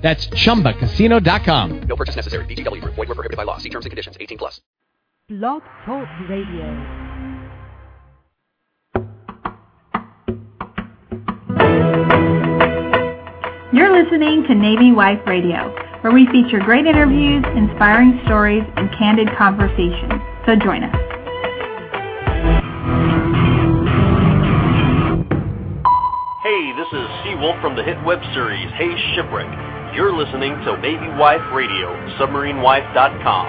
That's chumbacasino.com. No purchase necessary. VGW Group. Void were prohibited by law. See terms and conditions. 18 plus. Blog Talk Radio. You're listening to Navy Wife Radio, where we feature great interviews, inspiring stories, and candid conversations. So join us. Hey, this is Sea Wolf from the hit web series Hey Shipwreck. You're listening to Navy Wife Radio, submarinewife.com.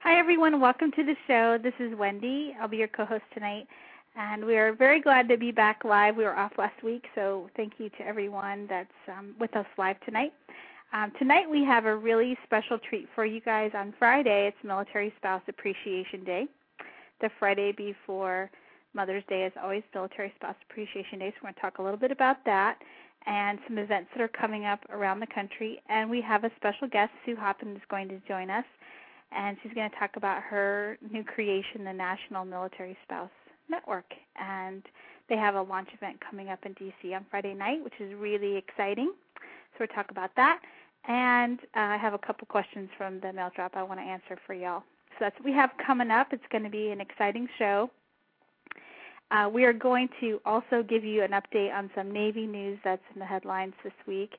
Hi, everyone. Welcome to the show. This is Wendy. I'll be your co host tonight. And we are very glad to be back live. We were off last week, so thank you to everyone that's um, with us live tonight. Um, tonight we have a really special treat for you guys on Friday. It's Military Spouse Appreciation Day, the Friday before Mother's Day is always Military Spouse Appreciation Day, so we're going to talk a little bit about that and some events that are coming up around the country. And we have a special guest, Sue Hoppin, is going to join us, and she's going to talk about her new creation, the National Military Spouse Network. And they have a launch event coming up in D.C. on Friday night, which is really exciting. So we'll talk about that. And uh, I have a couple questions from the mail drop I want to answer for y'all. So that's what we have coming up. It's going to be an exciting show. Uh, we are going to also give you an update on some Navy news that's in the headlines this week,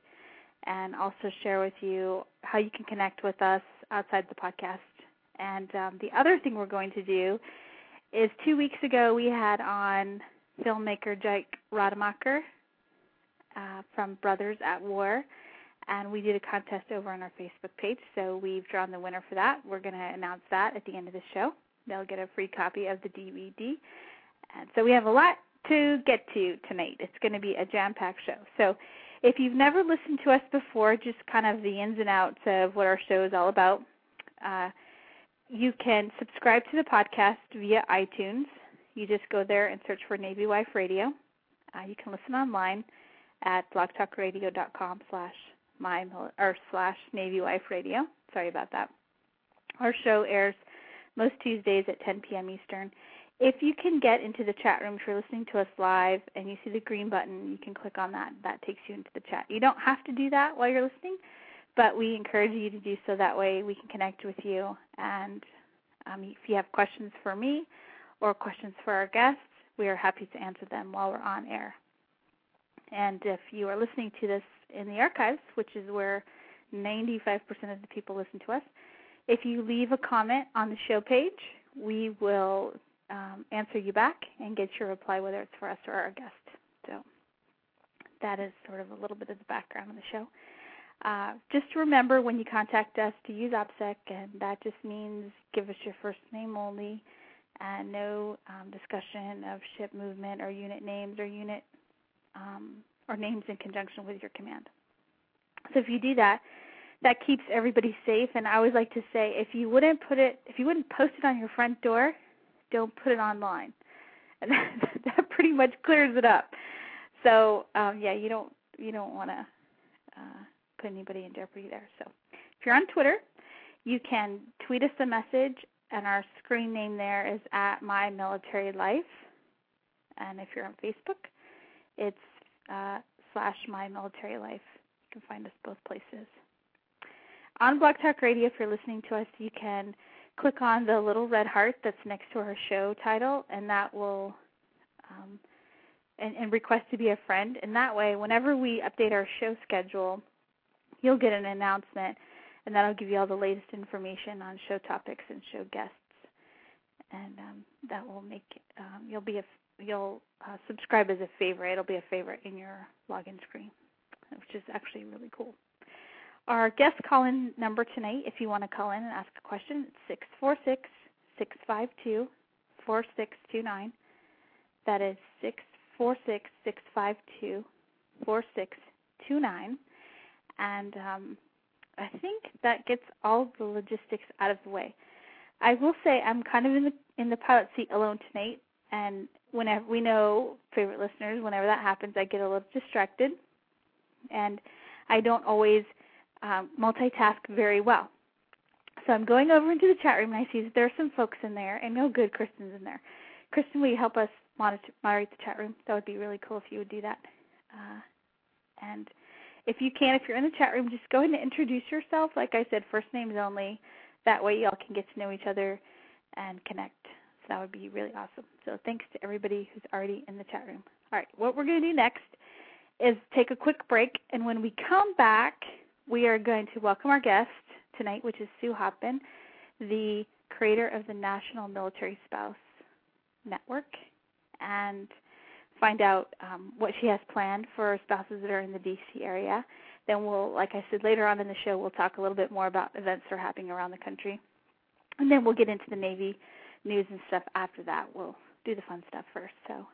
and also share with you how you can connect with us outside the podcast. And um, the other thing we're going to do is two weeks ago we had on filmmaker Jake Rademacher uh, from Brothers at War, and we did a contest over on our Facebook page. So we've drawn the winner for that. We're going to announce that at the end of the show. They'll get a free copy of the DVD. And so we have a lot to get to tonight. It's going to be a jam packed show. So if you've never listened to us before, just kind of the ins and outs of what our show is all about, uh, you can subscribe to the podcast via iTunes. You just go there and search for Navy Wife Radio. Uh, you can listen online at blogtalkradio.com slash my or slash Navy Wife Radio. Sorry about that. Our show airs most Tuesdays at 10 p.m. Eastern if you can get into the chat room if you're listening to us live and you see the green button, you can click on that. That takes you into the chat. You don't have to do that while you're listening, but we encourage you to do so. That way we can connect with you. And um, if you have questions for me or questions for our guests, we are happy to answer them while we're on air. And if you are listening to this in the archives, which is where 95% of the people listen to us, if you leave a comment on the show page, we will um, answer you back and get your reply, whether it's for us or our guest. So that is sort of a little bit of the background of the show. Uh, just remember when you contact us to use OPSEC, and that just means give us your first name only, and no um, discussion of ship movement or unit names or unit um, or names in conjunction with your command. So if you do that, that keeps everybody safe. And I always like to say, if you wouldn't put it, if you wouldn't post it on your front door, don't put it online. And that, that pretty much clears it up. So um, yeah, you don't you don't want to uh, put anybody in jeopardy there. So if you're on Twitter, you can tweet us a message, and our screen name there is at My Military Life. And if you're on Facebook, it's uh, slash My Military Life. You can find us both places. On Blog Talk Radio, if you're listening to us, you can click on the little red heart that's next to our show title, and that will um, and, and request to be a friend. And that way, whenever we update our show schedule, you'll get an announcement, and that'll give you all the latest information on show topics and show guests. And um, that will make um, you'll be a you'll uh, subscribe as a favorite. It'll be a favorite in your login screen, which is actually really cool. Our guest call in number tonight, if you want to call in and ask a question, it's 646 652 4629. That is 646 652 4629. And um, I think that gets all the logistics out of the way. I will say I'm kind of in the in the pilot seat alone tonight, and whenever we know favorite listeners, whenever that happens, I get a little distracted, and I don't always um, multitask very well. So I'm going over into the chat room and I see that there are some folks in there, and no good, Kristen's in there. Kristen, will you help us monitor, moderate the chat room? That would be really cool if you would do that. Uh, and if you can, if you're in the chat room, just go ahead and introduce yourself. Like I said, first names only. That way, y'all can get to know each other and connect. So that would be really awesome. So thanks to everybody who's already in the chat room. All right, what we're going to do next is take a quick break, and when we come back, we are going to welcome our guest tonight, which is Sue Hoppin, the creator of the National Military Spouse Network, and find out um, what she has planned for spouses that are in the DC area. Then we'll, like I said, later on in the show, we'll talk a little bit more about events that are happening around the country. And then we'll get into the Navy news and stuff after that. We'll do the fun stuff first, so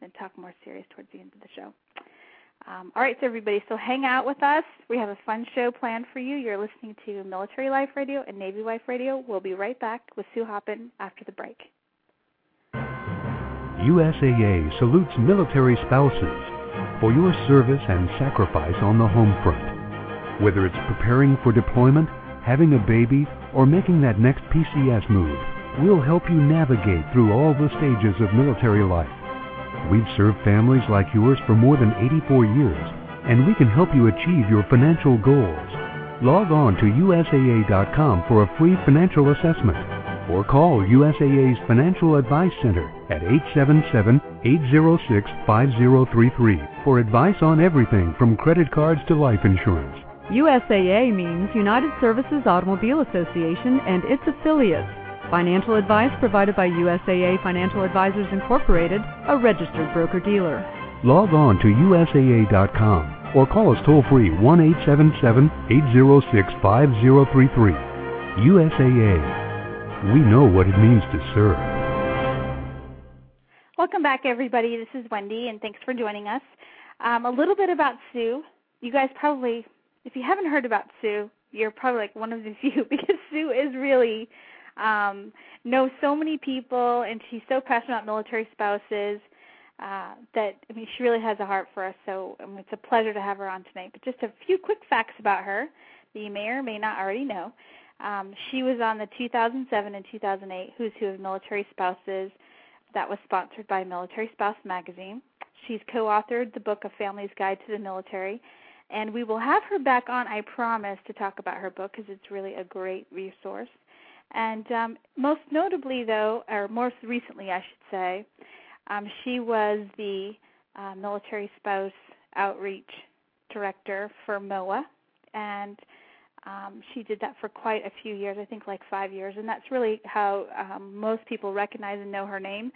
then talk more serious towards the end of the show. Um, all right, so everybody, so hang out with us. We have a fun show planned for you. You're listening to Military Life Radio and Navy Life Radio. We'll be right back with Sue Hoppin after the break. USAA salutes military spouses for your service and sacrifice on the home front. Whether it's preparing for deployment, having a baby, or making that next PCS move, we'll help you navigate through all the stages of military life. We've served families like yours for more than 84 years, and we can help you achieve your financial goals. Log on to USAA.com for a free financial assessment or call USAA's Financial Advice Center at 877-806-5033 for advice on everything from credit cards to life insurance. USAA means United Services Automobile Association and its affiliates. Financial advice provided by USAA Financial Advisors Incorporated, a registered broker-dealer. Log on to USAA.com or call us toll free 1 877 806 5033. USAA. We know what it means to serve. Welcome back, everybody. This is Wendy, and thanks for joining us. Um, a little bit about Sue. You guys probably, if you haven't heard about Sue, you're probably like one of the few because Sue is really um, knows so many people, and she's so passionate about military spouses uh, that I mean, she really has a heart for us. So I mean, it's a pleasure to have her on tonight. But just a few quick facts about her that you may or may not already know. Um, she was on the 2007 and 2008 Who's Who of Military Spouses. That was sponsored by Military Spouse Magazine. She's co-authored the book A Family's Guide to the Military, and we will have her back on, I promise, to talk about her book because it's really a great resource. And um, most notably, though, or most recently, I should say, um, she was the uh, military spouse outreach director for MOAA, and um, she did that for quite a few years, I think like five years, and that's really how um, most people recognize and know her name.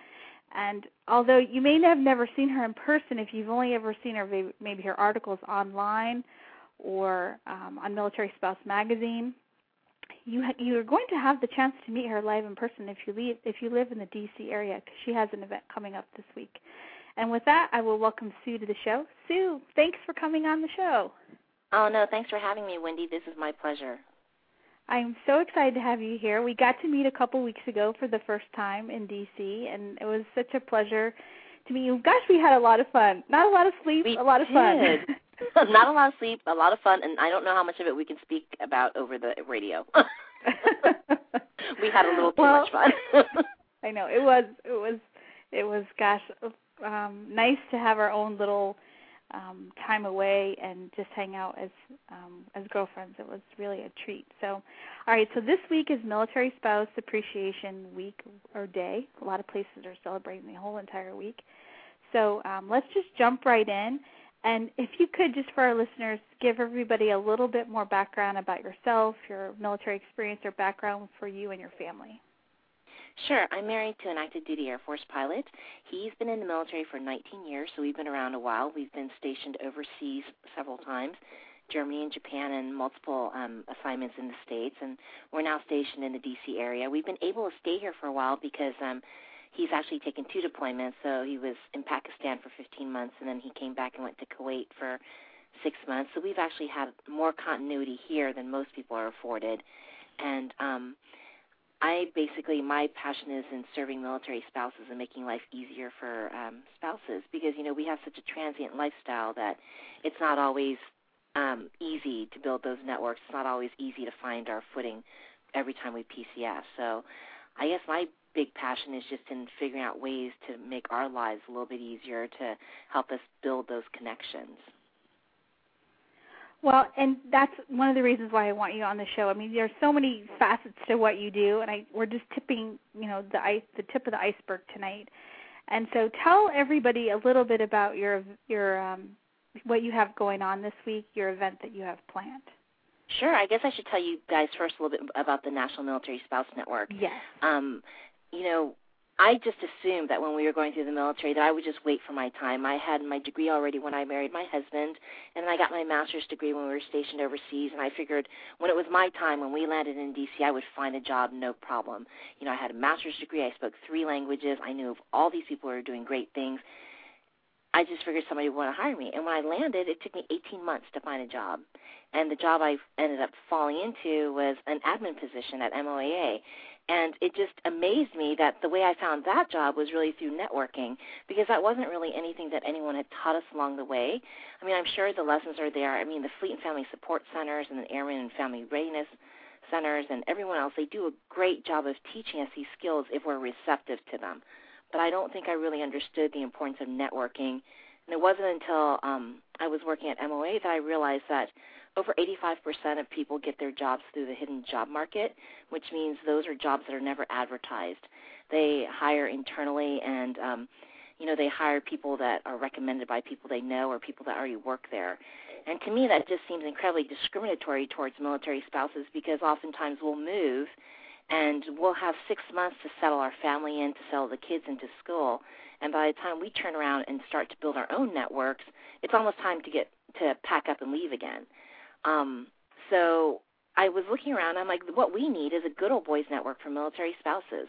And although you may have never seen her in person, if you've only ever seen her, maybe her articles online or um, on Military Spouse Magazine, you ha- you are going to have the chance to meet her live in person if you leave if you live in the DC area because she has an event coming up this week. And with that, I will welcome Sue to the show. Sue, thanks for coming on the show. Oh no, thanks for having me, Wendy. This is my pleasure. I'm so excited to have you here. We got to meet a couple weeks ago for the first time in DC, and it was such a pleasure to meet you. Gosh, we had a lot of fun. Not a lot of sleep, we a lot of did. fun. Not a lot of sleep, a lot of fun, and I don't know how much of it we can speak about over the radio. we had a little too well, much fun. I know it was it was it was gosh um nice to have our own little um time away and just hang out as um as girlfriends. It was really a treat. So all right, so this week is Military Spouse Appreciation Week or Day. A lot of places are celebrating the whole entire week. So um, let's just jump right in. And if you could, just for our listeners, give everybody a little bit more background about yourself, your military experience, or background for you and your family. Sure. I'm married to an active duty Air Force pilot. He's been in the military for 19 years, so we've been around a while. We've been stationed overseas several times, Germany and Japan, and multiple um, assignments in the States. And we're now stationed in the D.C. area. We've been able to stay here for a while because um, he's actually taken two deployments. So he was in Pakistan for 15 months, and then he came back and went to Kuwait for six months. So we've actually had more continuity here than most people are afforded. And um, I basically my passion is in serving military spouses and making life easier for um, spouses because you know we have such a transient lifestyle that it's not always um, easy to build those networks. It's not always easy to find our footing every time we PCS. So I guess my big passion is just in figuring out ways to make our lives a little bit easier to help us build those connections. Well, and that's one of the reasons why I want you on the show. I mean, there's so many facets to what you do, and I we're just tipping, you know, the ice, the tip of the iceberg tonight. And so, tell everybody a little bit about your your um, what you have going on this week, your event that you have planned. Sure. I guess I should tell you guys first a little bit about the National Military Spouse Network. Yes. Um, you know, I just assumed that when we were going through the military that I would just wait for my time. I had my degree already when I married my husband, and I got my master's degree when we were stationed overseas. And I figured when it was my time, when we landed in D.C., I would find a job no problem. You know, I had a master's degree. I spoke three languages. I knew of all these people who were doing great things. I just figured somebody would want to hire me. And when I landed, it took me 18 months to find a job. And the job I ended up falling into was an admin position at MOAA. And it just amazed me that the way I found that job was really through networking because that wasn't really anything that anyone had taught us along the way. I mean, I'm sure the lessons are there. I mean, the Fleet and Family Support Centers and the Airman and Family Readiness Centers and everyone else, they do a great job of teaching us these skills if we're receptive to them. But I don't think I really understood the importance of networking. And it wasn't until um, I was working at MOAA that I realized that over 85% of people get their jobs through the hidden job market, which means those are jobs that are never advertised. They hire internally and um, you know, they hire people that are recommended by people they know or people that already work there. And to me that just seems incredibly discriminatory towards military spouses because oftentimes we'll move and we'll have six months to settle our family in, to settle the kids into school. And by the time we turn around and start to build our own networks, it's almost time to get to pack up and leave again. Um, so I was looking around. I'm like, what we need is a good old boys network for military spouses.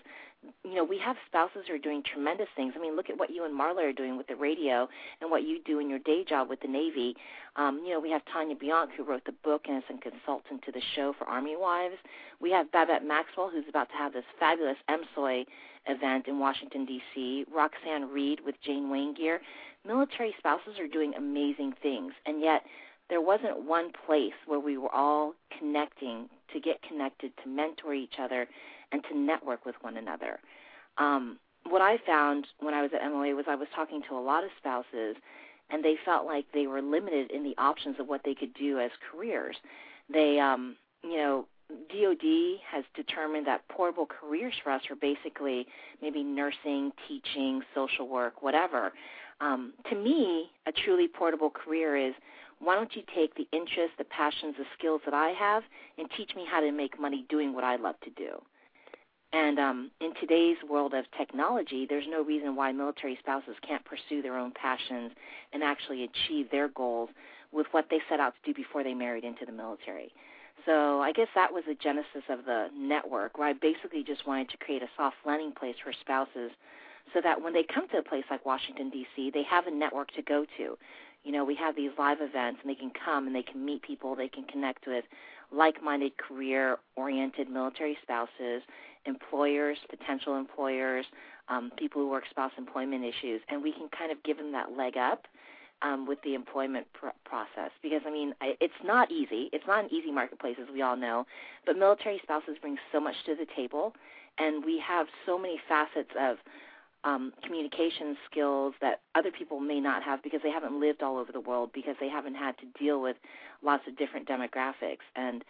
You know, we have spouses who are doing tremendous things. I mean, look at what you and Marla are doing with the radio and what you do in your day job with the Navy. Um, you know, we have Tanya Biank who wrote the book and is a consultant to the show for Army Wives. We have Babette Maxwell who's about to have this fabulous MSOI event in Washington D.C. Roxanne Reed with Jane Wayne Gear. Military spouses are doing amazing things, and yet there wasn't one place where we were all connecting to get connected, to mentor each other, and to network with one another. Um, what I found when I was at MOAA was I was talking to a lot of spouses, and they felt like they were limited in the options of what they could do as careers. They, um, you know, DoD has determined that portable careers for us are basically maybe nursing, teaching, social work, whatever. Um, to me, a truly portable career is why don't you take the interests, the passions, the skills that I have and teach me how to make money doing what I love to do? And um, in today's world of technology, there's no reason why military spouses can't pursue their own passions and actually achieve their goals with what they set out to do before they married into the military. So I guess that was the genesis of the network, where I basically just wanted to create a soft landing place for spouses so that when they come to a place like Washington, D.C., they have a network to go to you know, we have these live events and they can come and they can meet people, they can connect with like-minded career-oriented military spouses, employers, potential employers, um, people who work spouse employment issues, and we can kind of give them that leg up um, with the employment pr- process. Because I mean, I, it's not easy. It's not an easy marketplace, as we all know. But military spouses bring so much to the table, and we have so many facets of um, communication skills that other people may not have because they haven't lived all over the world because they haven't had to deal with lots of different demographics. And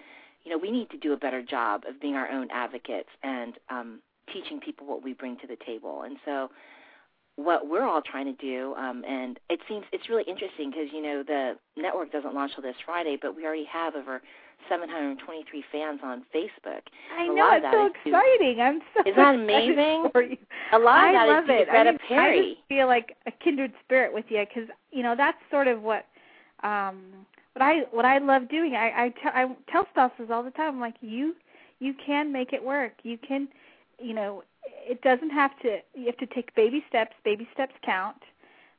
you know we need to do a better job of being our own advocates and um, teaching people what we bring to the table. And so what we're all trying to do um, and it seems it's really interesting because you know the network doesn't launch till this friday but we already have over 723 fans on Facebook. I know it's so exciting. I'm so Is that amazing? For you. A lot I of that love is it. Greta I mean, Perry. I just feel like a kindred spirit with you because you know that's sort of what um what I what I love doing. I I, t- I tell spouses all the time. I'm like you you can make it work. You can you know it doesn't have to you have to take baby steps. Baby steps count,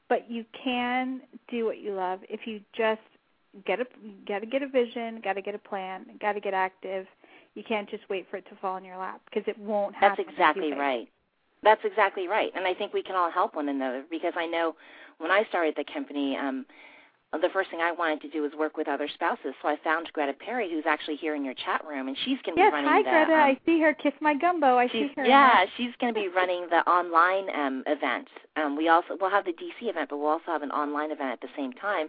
but you can do what you love if you just get a got to get a vision, got to get a plan, got to get active. You can't just wait for it to fall in your lap because it won't happen. That's exactly right. That's exactly right. And I think we can all help one another because I know when I started the company, um, the first thing I wanted to do was work with other spouses. So I found Greta Perry, who's actually here in your chat room, and she's going to yes, be running hi, the. Greta. Um, I see her. Kiss my gumbo. I see her. Yeah, she's going to be running the online um, event. Um, we also we'll have the DC event, but we'll also have an online event at the same time.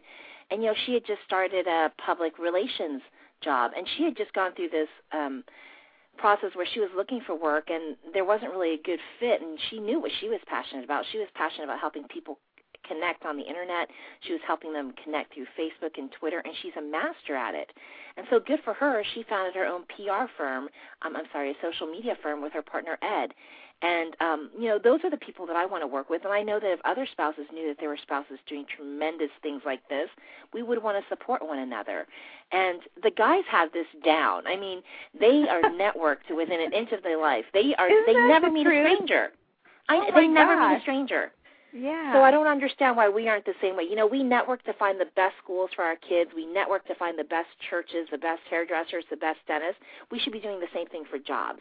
And you know, she had just started a public relations job, and she had just gone through this. Um, process where she was looking for work and there wasn't really a good fit and she knew what she was passionate about. She was passionate about helping people connect on the internet. She was helping them connect through Facebook and Twitter, and she's a master at it. And so good for her. She founded her own PR firm. Um, I'm sorry, a social media firm with her partner Ed. And um, you know, those are the people that I want to work with. And I know that if other spouses knew that there were spouses doing tremendous things like this, we would want to support one another. And the guys have this down. I mean, they are networked to within an inch of their life. They are. Isn't they never the meet truth? a stranger. I, Oh they never meet a stranger. Yeah. So I don't understand why we aren't the same way. You know, we network to find the best schools for our kids. We network to find the best churches, the best hairdressers, the best dentists. We should be doing the same thing for jobs.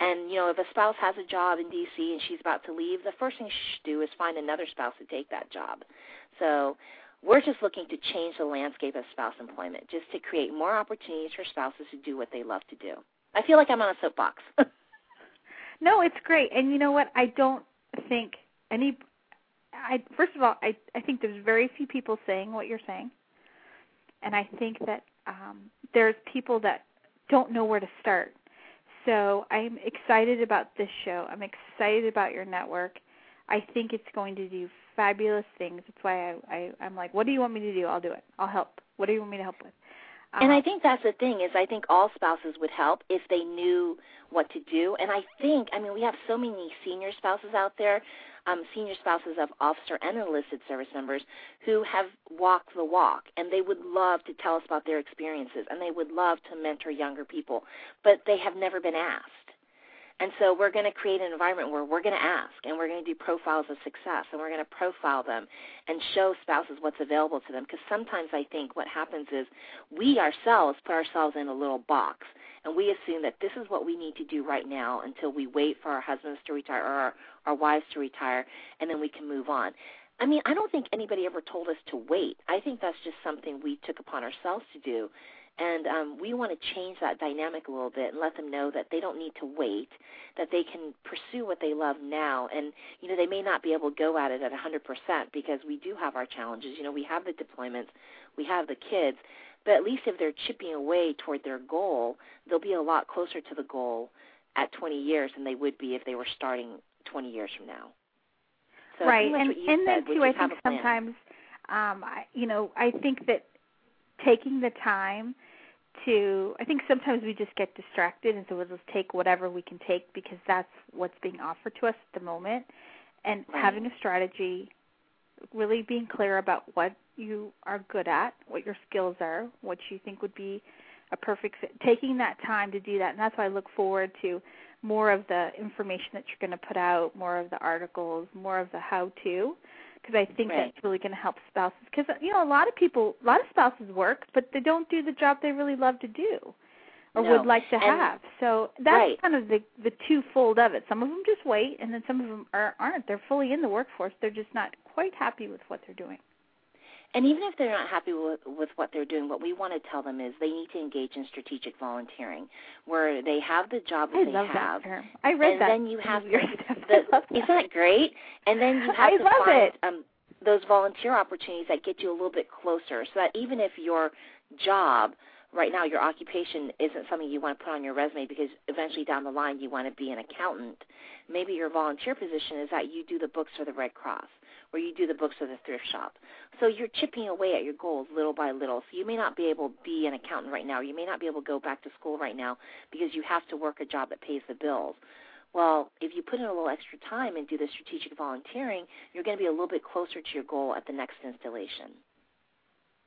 And you know, if a spouse has a job in DC and she's about to leave, the first thing she should do is find another spouse to take that job. So we're just looking to change the landscape of spouse employment, just to create more opportunities for spouses to do what they love to do. I feel like I'm on a soapbox. No, it's great. And you know what? I don't think any I first of all, I I think there's very few people saying what you're saying. And I think that um there's people that don't know where to start. So I'm excited about this show. I'm excited about your network. I think it's going to do fabulous things. That's why I, I I'm like, what do you want me to do? I'll do it. I'll help. What do you want me to help with? And I Um, think that's the thing is I think all spouses would help if they knew what to do. And I think I mean we have so many senior spouses out there, um, senior spouses of officer and enlisted service members who have walked the walk and they would love to tell us about their experiences and they would love to mentor younger people, but they have never been asked. And so we're going to create an environment where we're going to ask and we're going to do profiles of success and we're going to profile them and show spouses what's available to them because sometimes I think what happens is we ourselves put ourselves in a little box and we assume that this is what we need to do right now until we wait for our husbands to retire or our, our wives to retire and then we can move on. I mean, I don't think anybody ever told us to wait. I think that's just something we took upon ourselves to do. And um, we want to change that dynamic a little bit and let them know that they don't need to wait, that they can pursue what they love now. And, you know, they may not be able to go at it at 100% because we do have our challenges. You know, we have the deployments, we have the kids, but at least if they're chipping away toward their goal, they'll be a lot closer to the goal at 20 years than they would be if they were starting 20 years from now. So right and and said, then too i think sometimes um I, you know i think that taking the time to i think sometimes we just get distracted and so we'll just take whatever we can take because that's what's being offered to us at the moment and Right. having a strategy really being clear about what you are good at what your skills are what you think would be a perfect fit taking that time to do that and that's why i look forward to more of the information that you're going to put out, more of the articles, more of the how-to, because I think Right. that's really going to help spouses. Because you know, a lot of people, a lot of spouses work, but they don't do the job they really love to do, or No. would like to And- have. So that's Right. kind of the the twofold of it. Some of them just wait, and then some of them are, aren't. They're fully in the workforce. They're just not quite happy with what they're doing. And even if they're not happy with, with what they're doing, what we want to tell them is they need to engage in strategic volunteering, where they have the job that I they love have. that term. I read and that. then you have your the, stuff. the, I love that. isn't that great? And then you have I to love find it. um, those volunteer opportunities that get you a little bit closer, so that even if your job right now, your occupation isn't something you want to put on your resume because eventually down the line you want to be an accountant. Maybe your volunteer position is that you do the books for the Red Cross or you do the books for the thrift shop. So you're chipping away at your goals little by little. So you may not be able to be an accountant right now. Or You may not be able to go back to school right now because you have to work a job that pays the bills. Well, if you put in a little extra time and do the strategic volunteering, you're going to be a little bit closer to your goal at the next installation.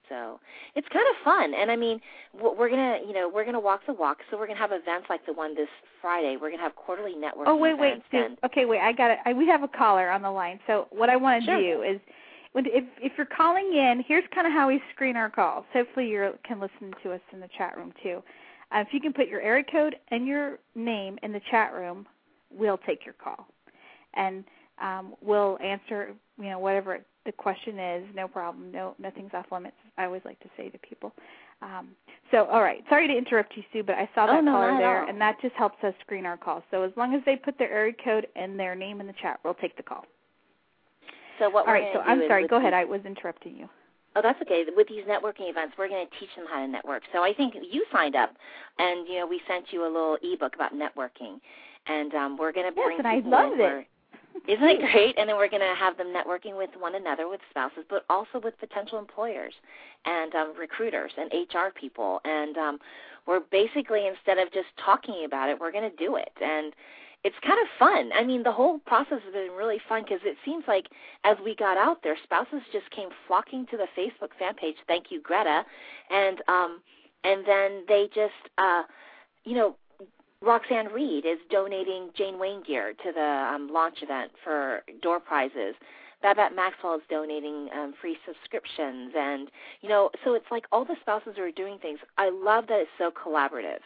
So it's kind of fun, and I mean, we're gonna, you know, we're gonna walk the walk. So we're gonna have events like the one this Friday. We're gonna have quarterly networking Oh wait, wait. Sue. Okay, wait. I got it. I, we have a caller on the line. So what I want to Sure. do is if if you're calling in, here's kind of how we screen our calls. Hopefully you can listen to us in the chat room too. Uh, if you can put your area code and your name in the chat room, we'll take your call, and um, we'll answer you know whatever the question is. No problem. No nothing's off limits. I always like to say to people. Um, so, all right. Sorry to interrupt you, Sue, but I saw that oh, no, caller there, all. and that just helps us screen our calls. So, as long as they put their area code and their name in the chat, we'll take the call. So what all right. So I'm sorry. Go these, ahead. I was interrupting you. Oh, that's okay. With these networking events, we're going to teach them how to network. So I think you signed up, and you know we sent you a little ebook about networking, and um, we're going to bring. yes, bring and I people loved in it. Isn't it great? And then we're going to have them networking with one another, with spouses, but also with potential employers and um, recruiters and HR people. And um, we're basically, instead of just talking about it, we're going to do it. And it's kind of fun. I mean, the whole process has been really fun because it seems like as we got out there, spouses just came flocking to the Facebook fan page. Thank you, Greta, and um, and then they just, uh, you know, Roxanne Reed is donating Jane Wayne gear to the um, launch event for door prizes. Babette Maxwell is donating um, free subscriptions, and you know, so it's like all the spouses are doing things. I love that it's so collaborative,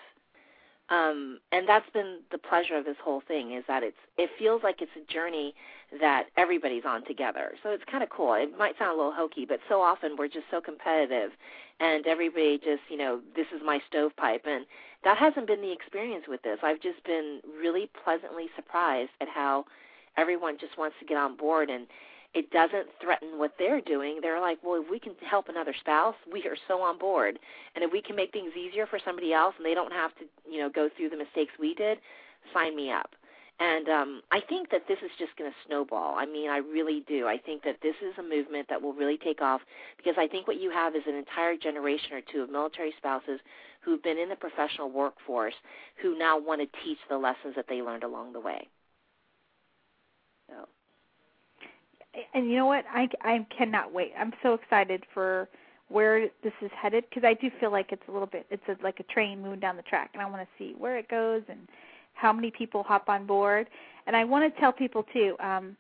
um, and that's been the pleasure of this whole thing is that it's it feels like it's a journey that everybody's on together. So it's kind of cool. It might sound a little hokey, but so often we're just so competitive, and everybody just you know this is my stovepipe, and that hasn't been the experience with this. I've just been really pleasantly surprised at how everyone just wants to get on board and it doesn't threaten what they're doing. They're like, well, if we can help another spouse, we are so on board. And if we can make things easier for somebody else and they don't have to, you know, go through the mistakes we did, sign me up. And um, I think that this is just going to snowball. I mean, I really do. I think that this is a movement that will really take off because I think what you have is an entire generation or two of military spouses who've been in the professional workforce who now want to teach the lessons that they learned along the way. So. And you know what? I I cannot wait. I'm so excited for where this is headed because I do feel like it's a little bit it's a, like a train moving down the track, and I want to see where it goes and how many people hop on board. And I want to tell people too. Um,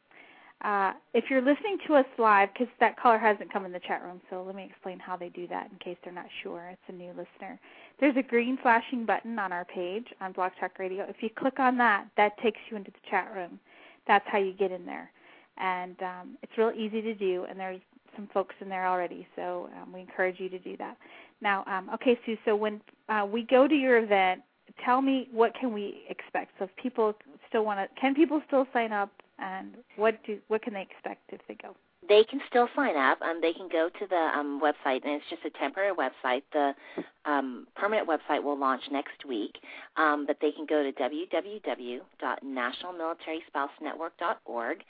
uh, if you're listening to us live, because that caller hasn't come in the chat room, so let me explain how they do that in case they're not sure. It's a new listener. There's a green flashing button on our page on Blog Talk Radio. If you click on that, that takes you into the chat room. That's how you get in there, and um, it's real easy to do. And there's some folks in there already, so um, we encourage you to do that. Now, um, okay, Sue. So when uh, we go to your event, tell me what can we expect. So if people still want to, can people still sign up? and what do what can they expect if they go? They can still sign up. Um, they can go to the um, website, and it's just a temporary website. The um, permanent website will launch next week, um, but they can go to www.nationalmilitaryspousenetwork.org,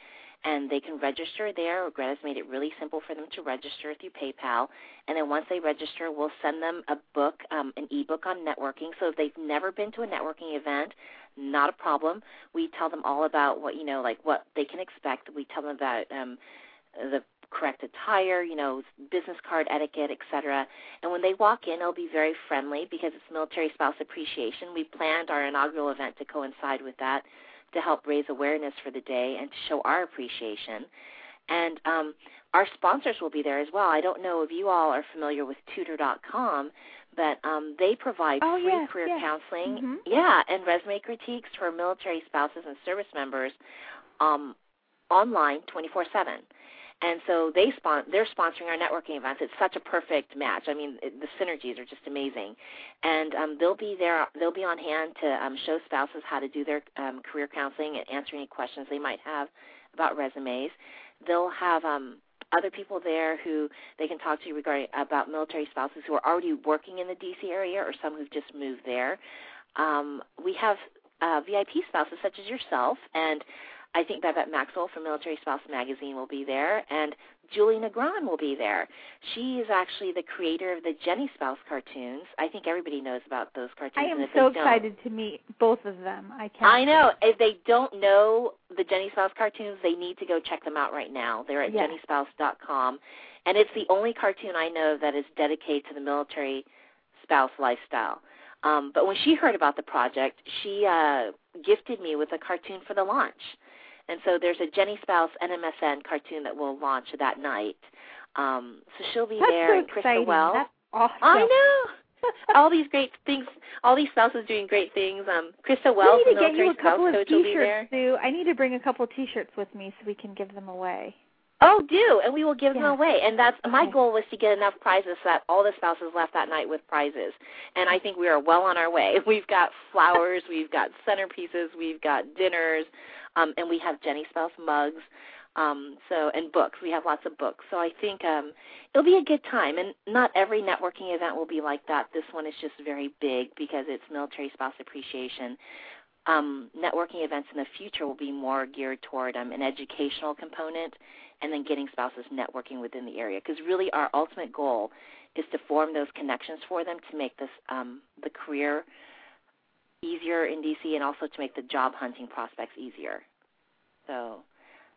and they can register there. Greta's made it really simple for them to register through PayPal, and then once they register, we'll send them a book, um, an ebook on networking. So if they've never been to a networking event, not a problem. We tell them all about what you know, like what they can expect. We tell them about um, the correct attire, you know, business card etiquette, etc. And when they walk in, it'll be very friendly because it's Military Spouse Appreciation. We planned our inaugural event to coincide with that to help raise awareness for the day and to show our appreciation. And um, our sponsors will be there as well. I don't know if you all are familiar with Tutor.com, but um, they provide oh, free yes, career yes. counseling, mm-hmm. yeah, and resume critiques for military spouses and service members um, online 24/7. And so they spon- they're sponsoring our networking events. It's such a perfect match. I mean, it, the synergies are just amazing. And um, they'll be there. They'll be on hand to um, show spouses how to do their um, career counseling and answer any questions they might have about resumes. They'll have um, other people there who they can talk to regarding about military spouses who are already working in the DC area or some who've just moved there. Um, we have uh, VIP spouses such as yourself, and I think Babette Maxwell from Military Spouse Magazine will be there, and Julie Negron will be there. She is actually the creator of the Jenny Spouse cartoons. I think everybody knows about those cartoons. I am so excited to meet both of them. I can't. I know. If they don't know the Jenny Spouse cartoons, they need to go check them out right now. They're at Yes. jennyspouse.com, and it's the only cartoon I know that is dedicated to the military spouse lifestyle. Um, but when she heard about the project, she uh, gifted me with a cartoon for the launch. And so there's a Jenny Spouse NMSN cartoon that will launch that night. Um, so she'll be That's there, so and Krista exciting. Wells. That's awesome. I know. all these great things, all these spouses doing great things. Um, Krista Wells, we need to get you a couple of coach, will be there. t-shirts, Sue. I need to bring a couple of t-shirts with me so we can give them away. Oh, do, and we will give Yeah. them away. And that's my goal was to get enough prizes so that all the spouses left that night with prizes. And I think we are well on our way. We've got flowers, we've got centerpieces, we've got dinners, um, and we have Jenny Spouse mugs. Um, so and books. We have lots of books. So I think um, it'll be a good time. And not every networking event will be like that. This one is just very big because it's Military Spouse Appreciation um, networking events in the future will be more geared toward um, an educational component and then getting spouses networking within the area. Because really, our ultimate goal is to form those connections for them to make this um, the career easier in DC and also to make the job hunting prospects easier. So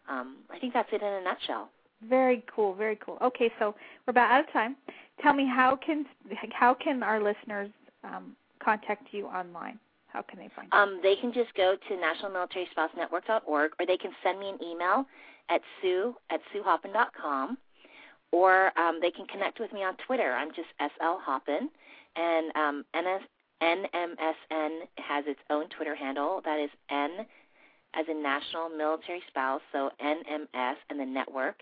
um, I think that's it in a nutshell. Very cool, very cool. Okay, so we're about out of time. Tell me how can how can our listeners um, contact you online? How can they find you? Um, they can just go to nationalmilitaryspousenetwork.org or they can send me an email at sue at suehoppin.com or um, they can connect with me on Twitter. I'm just SL Hoppin. And um, NS, NMSN has its own Twitter handle. That is N as in National Military Spouse, so NMS and the network.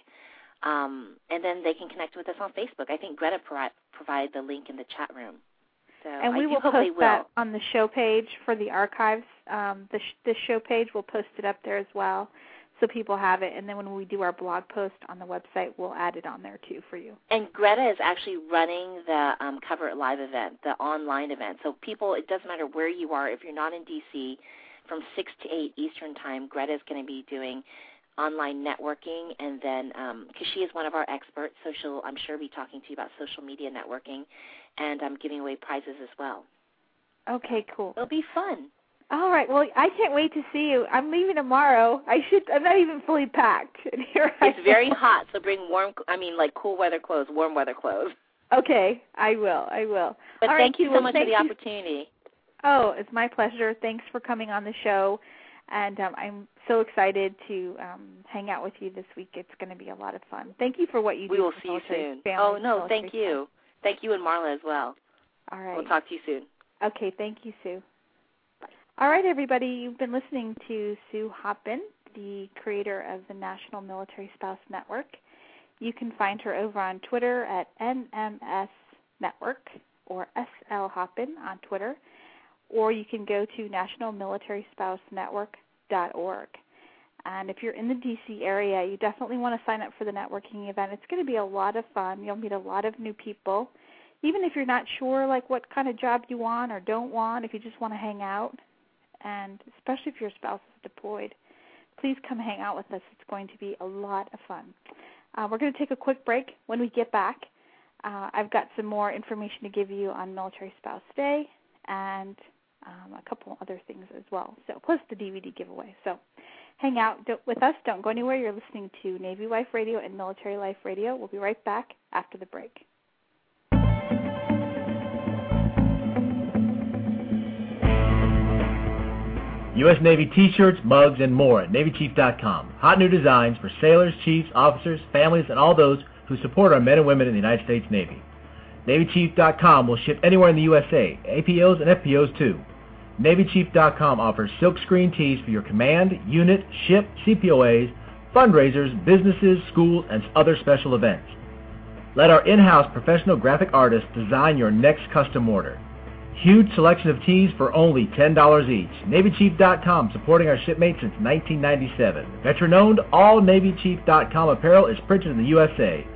Um, and then they can connect with us on Facebook. I think Greta pro- provided the link in the chat room. So and we will post will. that on the show page for the archives. Um, the sh- the show page we'll post it up there as well, so people have it. And then when we do our blog post on the website, we'll add it on there too for you. And Greta is actually running the um, Cover It Live event, the online event. So people, it doesn't matter where you are. If you're not in D.C., from 6 to 8 Eastern Time, Greta is going to be doing online networking, and then because she is one of our experts, so she'll, I'm sure, be talking to you about social media networking, and I'm giving away prizes as well. Okay, cool. It'll be fun. All right. Well, I can't wait to see you. I'm leaving tomorrow. I should. I'm not even fully packed. And here I It's very am. hot, so bring warm. I mean, like cool weather clothes, warm weather clothes. Okay, I will. I will. But All right, thank you so well, much for the you opportunity. Oh, it's my pleasure. Thanks for coming on the show. And um, I'm so excited to um, hang out with you this week. It's going to be a lot of fun. Thank you for what you do. We will see you soon. Oh no, thank you, thank you and Marla as well. All right. We'll talk to you soon. Okay, thank you, Sue. All right, everybody, you've been listening to Sue Hoppin, the creator of the National Military Spouse Network. You can find her over on Twitter at NMS Network or SL Hoppin on Twitter, or you can go to nationalmilitaryspousenetwork.org. And if you're in the DC area, you definitely want to sign up for the networking event. It's going to be a lot of fun. You'll meet a lot of new people even if you're not sure like what kind of job you want or don't want, if you just want to hang out, and especially if your spouse is deployed, please come hang out with us. It's going to be a lot of fun. Uh, we're going to take a quick break. When we get back, uh, I've got some more information to give you on Military Spouse Day and um, a couple other things as well. So plus the DVD giveaway. So hang out with us. Don't go anywhere. You're listening to Navy Wife Radio and Military Life Radio. We'll be right back after the break. U.S. Navy t-shirts, mugs, and more at NavyChief.com. Hot new designs for sailors, chiefs, officers, families, and all those who support our men and women in the United States Navy. NavyChief.com will ship anywhere in the USA, APOs and FPOs too. NavyChief.com offers silkscreen tees for your command, unit, ship, CPOAs, fundraisers, businesses, schools, and other special events. Let our in-house professional graphic artists design your next custom order. Huge selection of tees for only $10 each. NavyChief.com, supporting our shipmates since 1997. Veteran-owned, all NavyChief.com apparel is printed in the USA.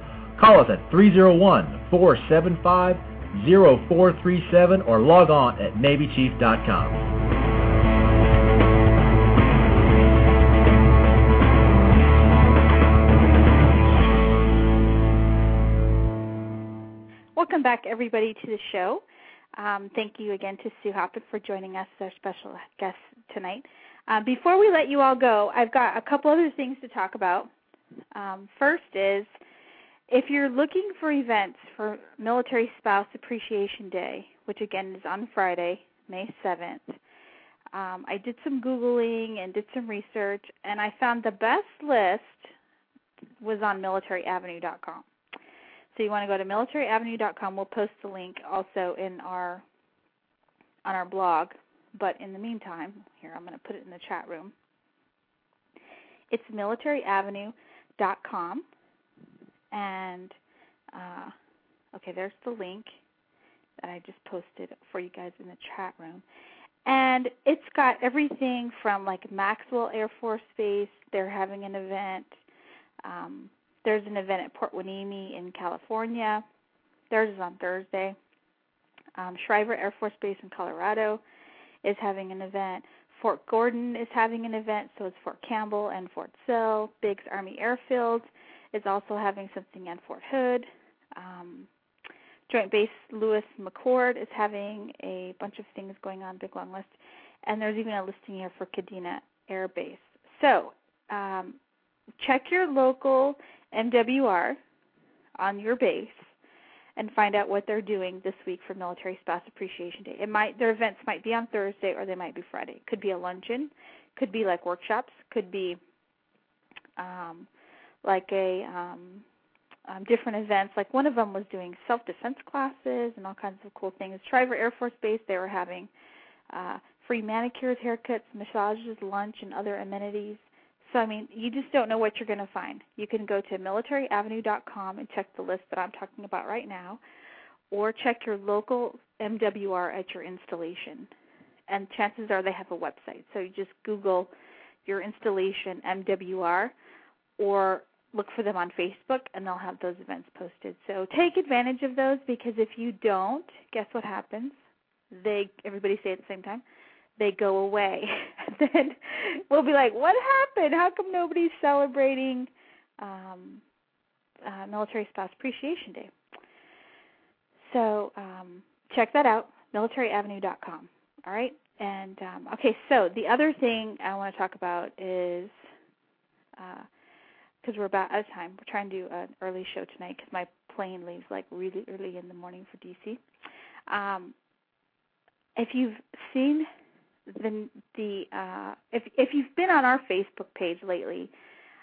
Call us at 301-475-0437 or log on at NavyChief.com. Welcome back, everybody, to the show. Um, thank you again to Sue Hoppin for joining us as our special guest tonight. Uh, before we let you all go, I've got a couple other things to talk about. Um, first is if you're looking for events for Military Spouse Appreciation Day, which again is on Friday, May 7th, um, I did some googling and did some research, and I found the best list was on militaryavenue.com. So you want to go to militaryavenue.com. We'll post the link also in our on our blog. But in the meantime, here I'm going to put it in the chat room. It's militaryavenue.com, and uh, okay, there's the link that I just posted for you guys in the chat room. And it's got everything from like Maxwell Air Force Base. They're having an event. Um, there's an event at Port Hueneme in California. Theirs is on Thursday. Um, Schriever Air Force Base in Colorado is having an event. Fort Gordon is having an event, so it's Fort Campbell and Fort Sill. Biggs Army Airfield is also having something at Fort Hood. Um, Joint Base Lewis McChord is having a bunch of things going on, big long list. And there's even a listing here for Kadena Air Base. So um, check your local MWR on your base and find out what they're doing this week for Military Spouse Appreciation Day. It might their events might be on Thursday or they might be Friday. Could be a luncheon, could be like workshops, could be um, like a um, um, different events. Like one of them was doing self-defense classes and all kinds of cool things. Schriever Air Force Base, they were having uh, free manicures, haircuts, massages, lunch, and other amenities. So I mean, you just don't know what you're going to find. You can go to militaryavenue.com and check the list that I'm talking about right now, or check your local MWR at your installation. And chances are they have a website. So you just Google your installation MWR, or look for them on Facebook, and they'll have those events posted. So take advantage of those because if you don't, guess what happens? They everybody say at the same time they go away. then we'll be like, what happened? How come nobody's celebrating um, uh, Military Spouse Appreciation Day? So um, check that out, militaryavenue.com. All right. And um, okay, so the other thing I want to talk about is because uh, we're about out of time. We're trying to do an early show tonight because my plane leaves like really early in the morning for DC. Um, if you've seen the the uh, if if you've been on our Facebook page lately,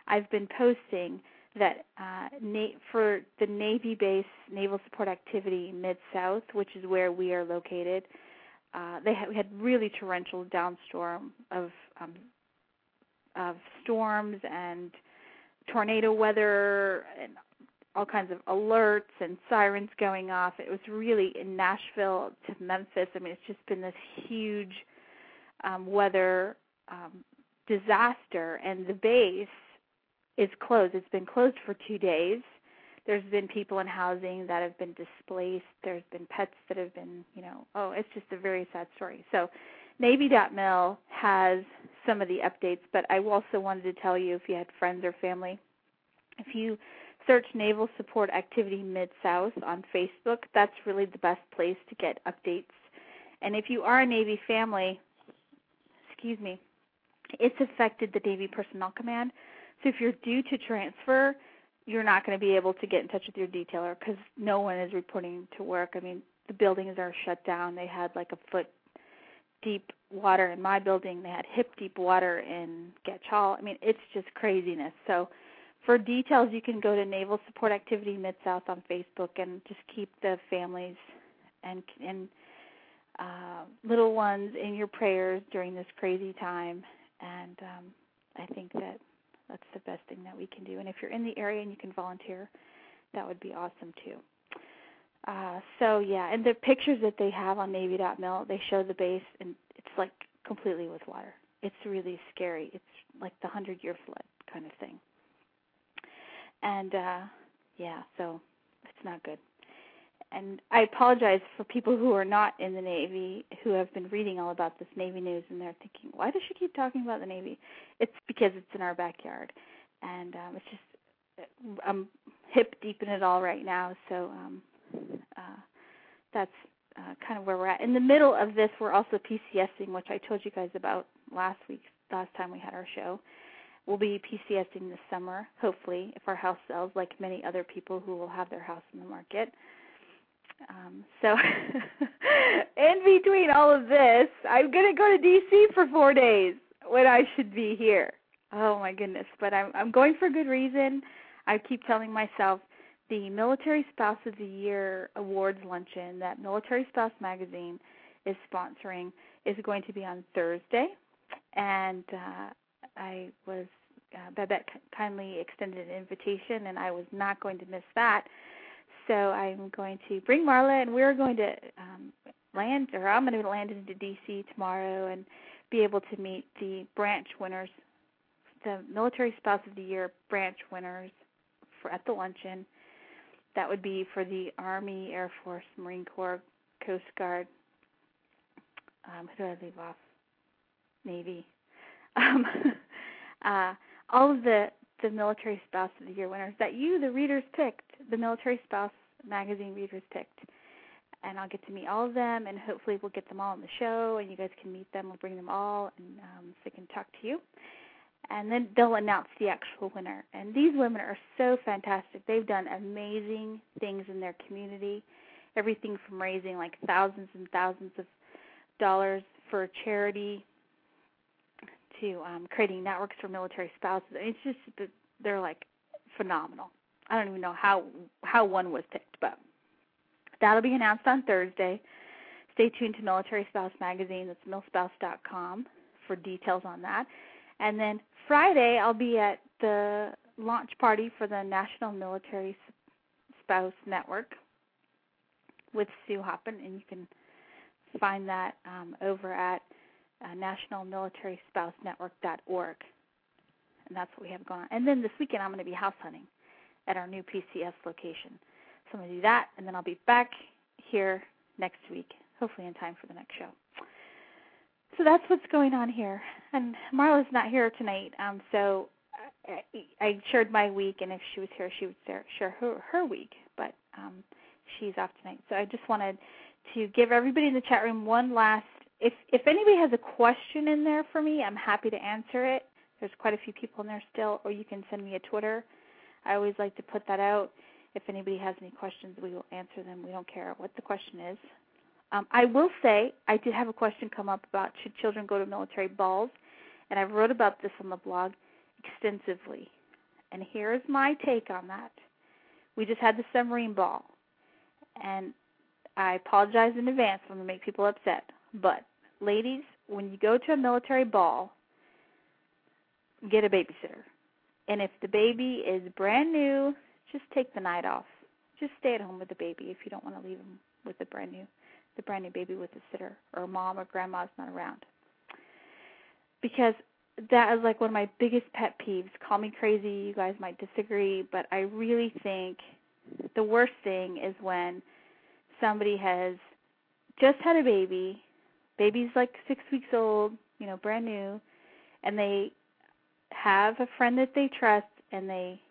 I've been posting that uh, na- for the Navy base Naval Support Activity Mid South, which is where we are located, uh, they ha- had really torrential downstorm of um, of storms and tornado weather and all kinds of alerts and sirens going off. It was really in Nashville to Memphis. I mean, it's just been this huge um, weather um, disaster, and the base is closed. It's been closed for two days. There's been people in housing that have been displaced. There's been pets that have been, you know, oh, it's just a very sad story. So, Navy.mil has some of the updates, but I also wanted to tell you if you had friends or family, if you search Naval Support Activity Mid South on Facebook, that's really the best place to get updates. And if you are a Navy family, excuse me, it's affected the Navy Personnel Command. So if you're due to transfer, you're not going to be able to get in touch with your detailer because no one is reporting to work. I mean, the buildings are shut down. They had like a foot deep water in my building. They had hip deep water in Getch Hall. I mean, it's just craziness. So for details, you can go to Naval Support Activity Mid South on Facebook and just keep the families and and uh, little ones in your prayers during this crazy time. And um, I think that that's the best thing that we can do. And if you're in the area and you can volunteer, that would be awesome too. Uh, so yeah, and the pictures that they have on Navy.mil, they show the base, and it's like completely with water. It's really scary. It's like the hundred year flood kind of thing. And uh, yeah, so it's not good and I apologize for people who are not in the Navy who have been reading all about this Navy news and they're thinking, why does she keep talking about the Navy? It's because it's in our backyard, and um, it's just I'm hip deep in it all right now. So um, uh, that's uh, kind of where we're at. In the middle of this, we're also PCSing, which I told you guys about last week, last time we had our show. We'll be PCSing this summer, hopefully, if our house sells, like many other people who will have their house in the market Um, so, in between all of this, I'm going to go to DC for four days when I should be here. Oh my goodness! But I'm I'm going for good reason. I keep telling myself the Military Spouse of the Year awards luncheon that Military Spouse magazine is sponsoring is going to be on Thursday, and uh, I was uh, Babette kindly extended an invitation, and I was not going to miss that. So I'm going to bring Marla, and we're going to um, land, or I'm going to land into DC tomorrow and be able to meet the branch winners, the Military Spouse of the Year branch winners for at the luncheon. That would be for the Army, Air Force, Marine Corps, Coast Guard. Um, who did I leave off? Navy. Um, uh, all of the the Military Spouse of the Year winners that you, the readers, picked. The Military Spouse magazine readers picked and I'll get to meet all of them, and hopefully we'll get them all on the show, and you guys can meet them. We'll bring them all, and um, so they can talk to you. And then they'll announce the actual winner. And these women are so fantastic. They've done amazing things in their community, everything from raising like thousands and thousands of dollars for a charity to um, creating networks for military spouses. It's just they're like phenomenal. I don't even know how how one was picked, but That'll be announced on Thursday. Stay tuned to Military Spouse Magazine. That's milspouse.com for details on that. And then Friday, I'll be at the launch party for the National Military Spouse Network with Sue Hoppin, and you can find that um, over at uh, nationalmilitaryspousenetwork.org. And that's what we have going on. And then this weekend, I'm going to be house hunting at our new PCS location. So I'm going to do that, and then I'll be back here next week, hopefully in time for the next show. So that's what's going on here. And Marla's not here tonight, um, so I, I shared my week, and if she was here, she would share her, her week. But um, she's off tonight, so I just wanted to give everybody in the chat room one last. If if anybody has a question in there for me, I'm happy to answer it. There's quite a few people in there still, or you can send me a Twitter. I always like to put that out. If anybody has any questions, we will answer them. We don't care what the question is. Um, I will say I did have a question come up about should children go to military balls, and I wrote about this on the blog extensively. And here's my take on that. We just had the submarine ball, and I apologize in advance I'm going to make people upset. But ladies, when you go to a military ball, get a babysitter. And if the baby is brand new, just take the night off. Just stay at home with the baby if you don't want to leave him with the brand new the brand new baby with a sitter or mom or grandma's not around. Because that is like one of my biggest pet peeves. Call me crazy, you guys might disagree, but I really think the worst thing is when somebody has just had a baby, baby's like 6 weeks old, you know, brand new, and they have a friend that they trust and they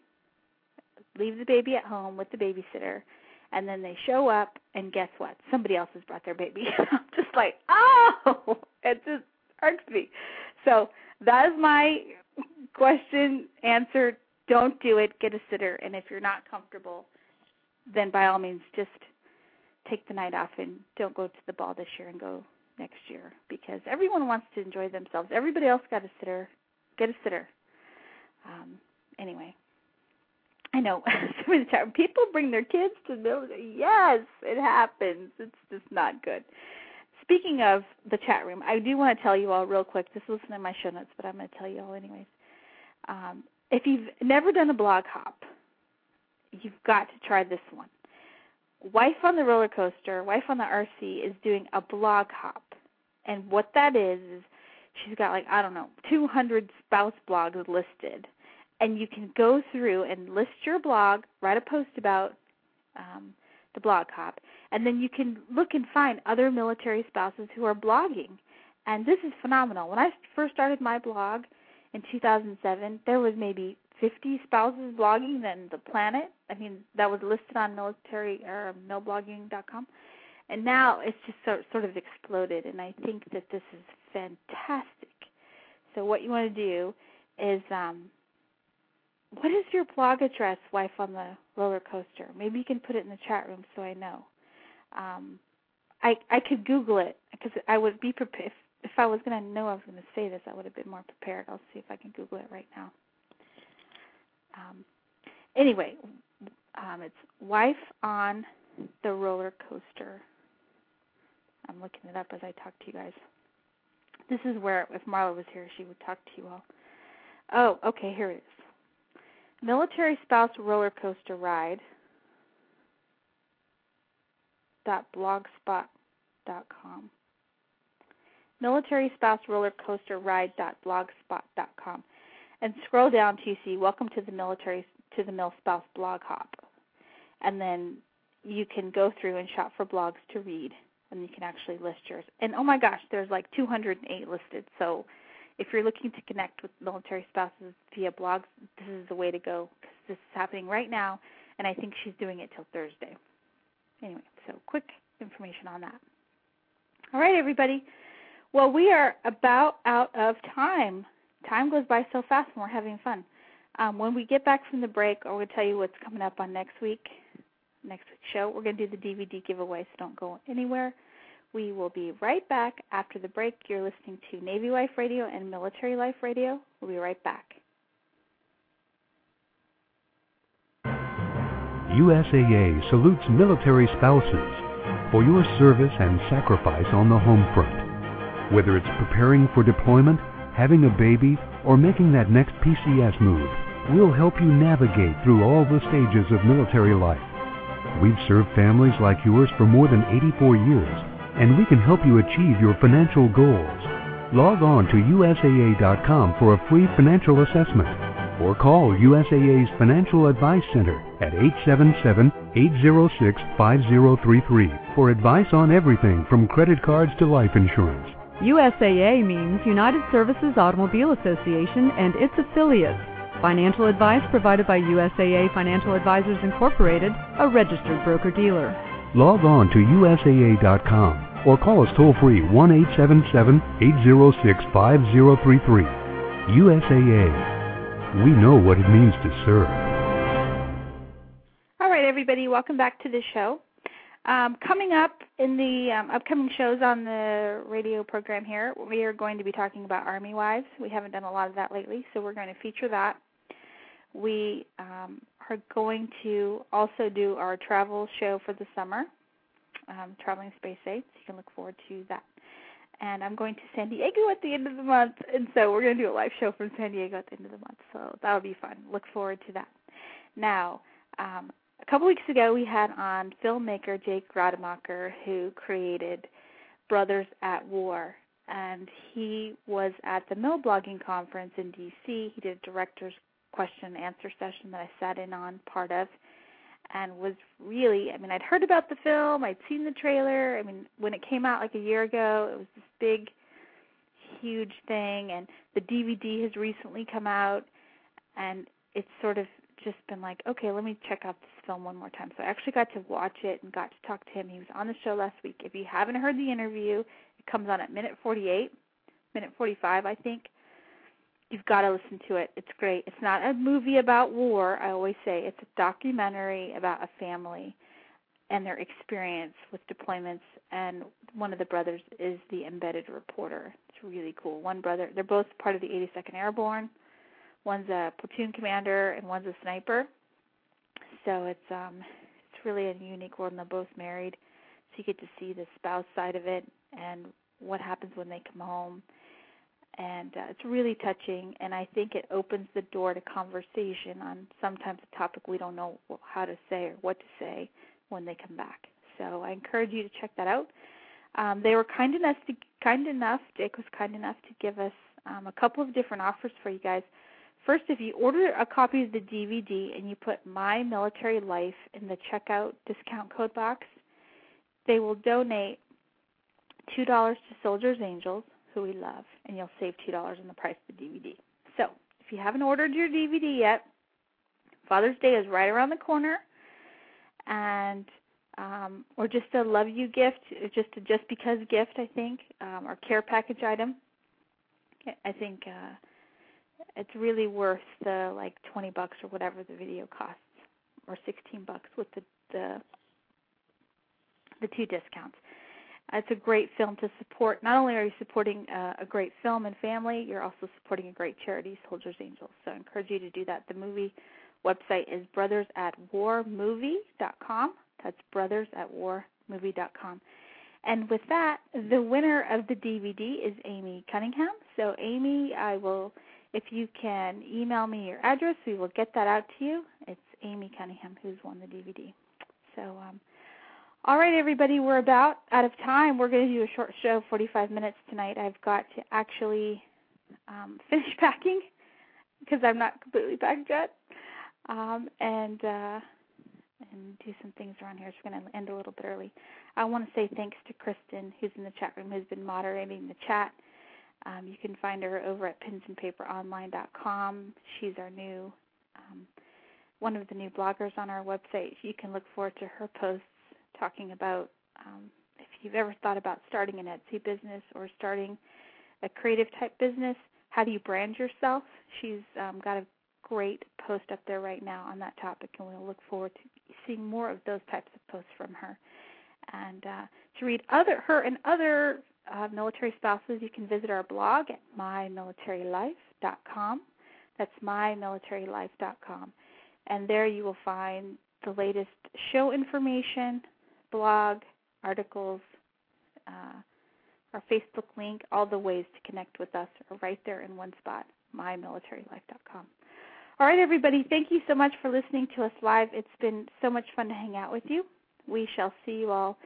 leave the baby at home with the babysitter, and then they show up, and guess what? Somebody else has brought their baby. I'm just like, oh, it just irks me. So that is my question answer. Don't do it. Get a sitter, and if you're not comfortable, then by all means just take the night off and don't go to the ball this year and go next year because everyone wants to enjoy themselves. Everybody else got a sitter. Get a sitter. Um, anyway, I know people bring their kids to military. Yes, it happens. It's just not good. Speaking of the chat room, I do want to tell you all real quick. This wasn't in my show notes, but I'm going to tell you all anyways. Um, if you've never done a blog hop, you've got to try this one. Wife on the roller coaster, wife on the RC is doing a blog hop, and what that is is she's got like I don't know 200 spouse blogs listed and you can go through and list your blog, write a post about um, the blog hop, and then you can look and find other military spouses who are blogging. And this is phenomenal. When I first started my blog in 2007, there was maybe 50 spouses blogging than the planet. I mean, that was listed on military or milblogging.com. And now it's just sort sort of exploded, and I think that this is fantastic. So what you want to do is um, what is your blog address, Wife on the Roller Coaster? Maybe you can put it in the chat room so I know. Um, I I could Google it because I would be prepared. If, if I was going to know I was going to say this, I would have been more prepared. I'll see if I can Google it right now. Um, anyway, um, it's wife on the roller coaster. Looking it up as I talk to you guys. This is where, if Marla was here, she would talk to you all. Oh, okay, here it is. Military spouse roller coaster ride. Dot blogspot dot com. Military spouse roller coaster ride dot blogspot dot com, and scroll down to see Welcome to the military to the Mil Spouse blog hop, and then you can go through and shop for blogs to read and you can actually list yours. And oh my gosh, there's like 208 listed. So if you're looking to connect with military spouses via blogs, this is the way to go because this is happening right now, and I think she's doing it till Thursday. Anyway, so quick information on that. All right, everybody. Well, we are about out of time. Time goes by so fast when we're having fun. Um, when we get back from the break, going to tell you what's coming up on next week next week's show. We're going to do the DVD giveaway, so don't go anywhere. We will be right back after the break. You're listening to Navy Wife Radio and Military Life Radio. We'll be right back. USAA salutes military spouses for your service and sacrifice on the home front. Whether it's preparing for deployment, having a baby, or making that next PCS move, we'll help you navigate through all the stages of military life. We've served families like yours for more than 84 years, and we can help you achieve your financial goals. Log on to USAA.com for a free financial assessment or call USAA's Financial Advice Center at 877-806-5033 for advice on everything from credit cards to life insurance. USAA means United Services Automobile Association and its affiliates. Financial advice provided by USAA Financial Advisors Incorporated, a registered broker dealer. Log on to USAA.com or call us toll free 1 877 806 5033. USAA. We know what it means to serve. All right, everybody, welcome back to the show. Um, coming up in the um, upcoming shows on the radio program here, we are going to be talking about Army wives. We haven't done a lot of that lately, so we're going to feature that. We um, are going to also do our travel show for the summer, um, Traveling Space-A. So you can look forward to that. And I'm going to San Diego at the end of the month, and so we're going to do a live show from San Diego at the end of the month. So that'll be fun. Look forward to that. Now, um, a couple weeks ago, we had on filmmaker Jake Rademacher, who created Brothers at War, and he was at the MilBlogging Conference in D.C. He did a director's question and answer session that I sat in on part of and was really I mean I'd heard about the film, I'd seen the trailer. I mean when it came out like a year ago, it was this big huge thing and the DVD has recently come out and it's sort of just been like, okay, let me check out this film one more time. So I actually got to watch it and got to talk to him. He was on the show last week. If you haven't heard the interview, it comes on at minute 48, minute 45, I think you've got to listen to it. It's great. It's not a movie about war. I always say it's a documentary about a family and their experience with deployments. And one of the brothers is the embedded reporter. It's really cool. One brother, they're both part of the 82nd Airborne. One's a platoon commander and one's a sniper. So it's um it's really a unique world. And they're both married, so you get to see the spouse side of it and what happens when they come home and uh, it's really touching and i think it opens the door to conversation on sometimes a topic we don't know how to say or what to say when they come back. So i encourage you to check that out. Um, they were kind enough to kind enough jake was kind enough to give us um, a couple of different offers for you guys. First if you order a copy of the dvd and you put my military life in the checkout discount code box they will donate two dollars to soldiers angels who we love, and you'll save $2 on the price of the DVD. So, if you haven't ordered your DVD yet, Father's Day is right around the corner, and um, or just a love you gift, just a just because gift, I think, um, or care package item. I think uh, it's really worth the like 20 bucks or whatever the video costs, or 16 bucks with the the the two discounts. It's a great film to support. Not only are you supporting uh, a great film and family, you're also supporting a great charity, Soldiers Angels. So I encourage you to do that. The movie website is brothers at warmovie.com. That's brothers at warmovie.com. And with that, the winner of the DVD is Amy Cunningham. So, Amy, I will, if you can email me your address, we will get that out to you. It's Amy Cunningham who's won the DVD. So, um, all right, everybody, we're about out of time. We're going to do a short show, 45 minutes tonight. I've got to actually um, finish packing because I'm not completely packed yet, um, and uh, and do some things around here. So we're going to end a little bit early. I want to say thanks to Kristen, who's in the chat room, who's been moderating the chat. Um, you can find her over at pinsandpaperonline.com. She's our new um, one of the new bloggers on our website. You can look forward to her posts talking about um, if you've ever thought about starting an Etsy business or starting a creative type business, how do you brand yourself? She's um, got a great post up there right now on that topic, and we'll look forward to seeing more of those types of posts from her. And uh, to read other her and other uh, military spouses, you can visit our blog at mymilitarylife.com. That's mymilitarylife.com, and there you will find the latest show information, blog, articles, uh, our Facebook link, all the ways to connect with us are right there in one spot, mymilitarylife.com. All right, everybody, thank you so much for listening to us live. It's been so much fun to hang out with you. We shall see you all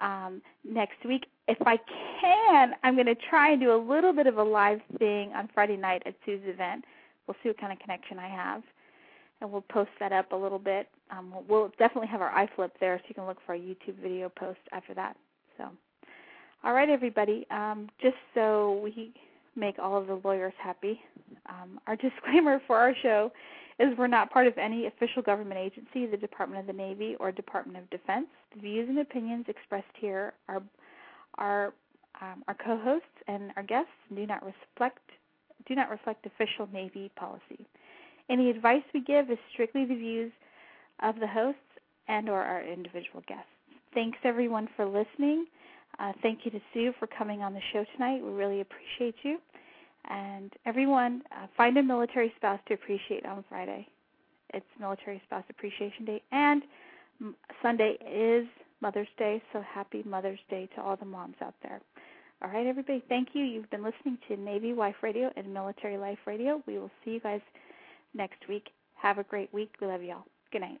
um, next week. If I can, I'm going to try and do a little bit of a live thing on Friday night at Sue's event. We'll see what kind of connection I have and we'll post that up a little bit. Um, we'll, definitely have our iFlip there, so you can look for our YouTube video post after that. So, all right, everybody. Um, just so we make all of the lawyers happy, um, our disclaimer for our show is we're not part of any official government agency, the Department of the Navy, or Department of Defense. The views and opinions expressed here are are um, our co-hosts and our guests do not reflect do not reflect official Navy policy. Any advice we give is strictly the views of the hosts and or our individual guests. Thanks everyone for listening. Uh, thank you to Sue for coming on the show tonight. We really appreciate you. And everyone, uh, find a military spouse to appreciate on Friday. It's Military Spouse Appreciation Day, and Sunday is Mother's Day. So happy Mother's Day to all the moms out there. All right, everybody. Thank you. You've been listening to Navy Wife Radio and Military Life Radio. We will see you guys next week. Have a great week. We love y'all. Good night.